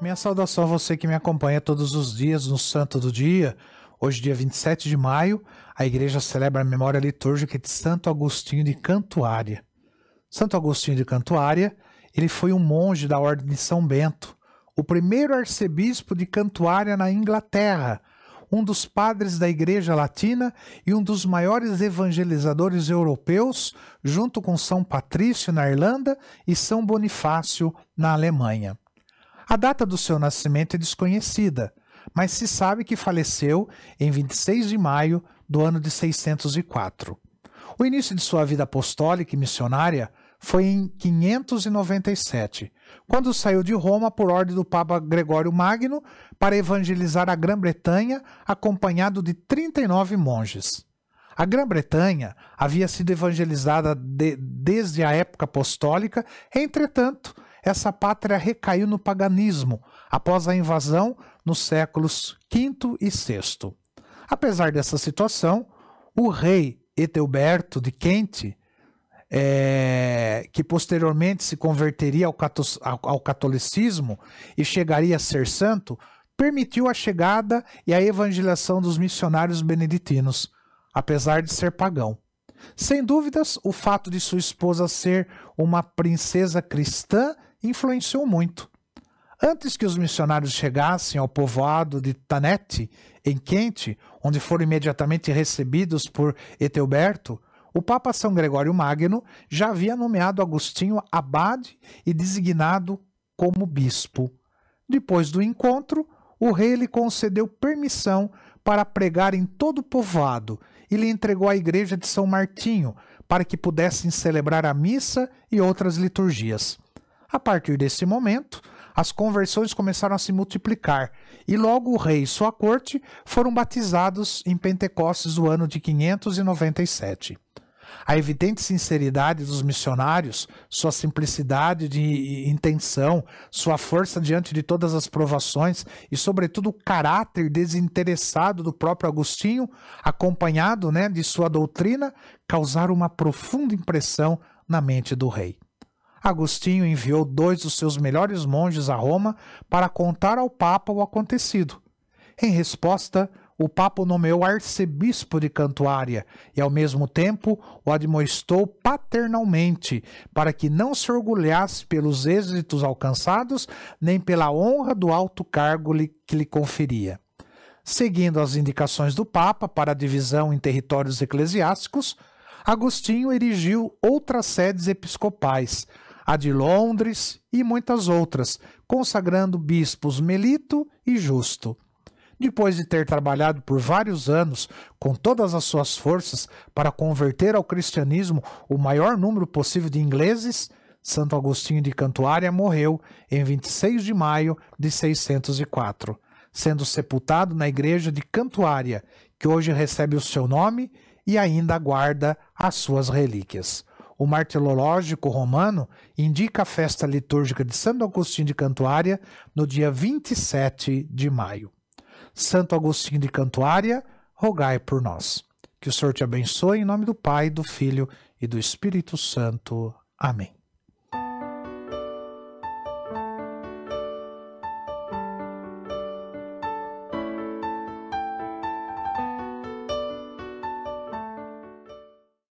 minha saudação a você que me acompanha todos os dias no Santo do Dia. Hoje, dia 27 de maio, a igreja celebra a memória litúrgica de Santo Agostinho de Cantuária. Santo Agostinho de Cantuária, ele foi um monge da Ordem de São Bento, o primeiro arcebispo de Cantuária na Inglaterra, um dos padres da Igreja Latina e um dos maiores evangelizadores europeus, junto com São Patrício na Irlanda e São Bonifácio na Alemanha. A data do seu nascimento é desconhecida, mas se sabe que faleceu em 26 de maio do ano de 604. O início de sua vida apostólica e missionária foi em 597, quando saiu de Roma por ordem do Papa Gregório Magno para evangelizar a Grã-Bretanha, acompanhado de 39 monges. A Grã-Bretanha havia sido evangelizada de, desde a época apostólica, entretanto, essa pátria recaiu no paganismo após a invasão nos séculos V e VI. Apesar dessa situação, o rei Etelberto de Kent é, que posteriormente se converteria ao, ao catolicismo e chegaria a ser santo, permitiu a chegada e a evangelização dos missionários beneditinos, apesar de ser pagão. Sem dúvidas, o fato de sua esposa ser uma princesa cristã influenciou muito. Antes que os missionários chegassem ao povoado de Tanete, em Quente, onde foram imediatamente recebidos por Etelberto, o Papa São Gregório Magno já havia nomeado Agostinho abade e designado como bispo. Depois do encontro, o rei lhe concedeu permissão para pregar em todo o povoado e lhe entregou a igreja de São Martinho para que pudessem celebrar a missa e outras liturgias. A partir desse momento, as conversões começaram a se multiplicar e logo o rei e sua corte foram batizados em Pentecostes do ano de 597. A evidente sinceridade dos missionários, sua simplicidade de intenção, sua força diante de todas as provações e, sobretudo, o caráter desinteressado do próprio Agostinho, acompanhado né, de sua doutrina, causaram uma profunda impressão na mente do rei. Agostinho enviou dois dos seus melhores monges a Roma para contar ao Papa o acontecido. Em resposta, o Papa nomeou arcebispo de Cantuária e, ao mesmo tempo, o admoestou paternalmente para que não se orgulhasse pelos êxitos alcançados nem pela honra do alto cargo que lhe conferia. Seguindo as indicações do Papa para a divisão em territórios eclesiásticos, Agostinho erigiu outras sedes episcopais, a de Londres e muitas outras, consagrando bispos Melito e Justo. Depois de ter trabalhado por vários anos com todas as suas forças para converter ao cristianismo o maior número possível de ingleses, Santo Agostinho de Cantuária morreu em 26 de maio de 604, sendo sepultado na igreja de Cantuária, que hoje recebe o seu nome e ainda guarda as suas relíquias. O martirológico romano indica a festa litúrgica de Santo Agostinho de Cantuária no dia 27 de maio. Santo Agostinho de Cantuária, rogai por nós. Que o Senhor te abençoe em nome do Pai, do Filho e do Espírito Santo. Amém.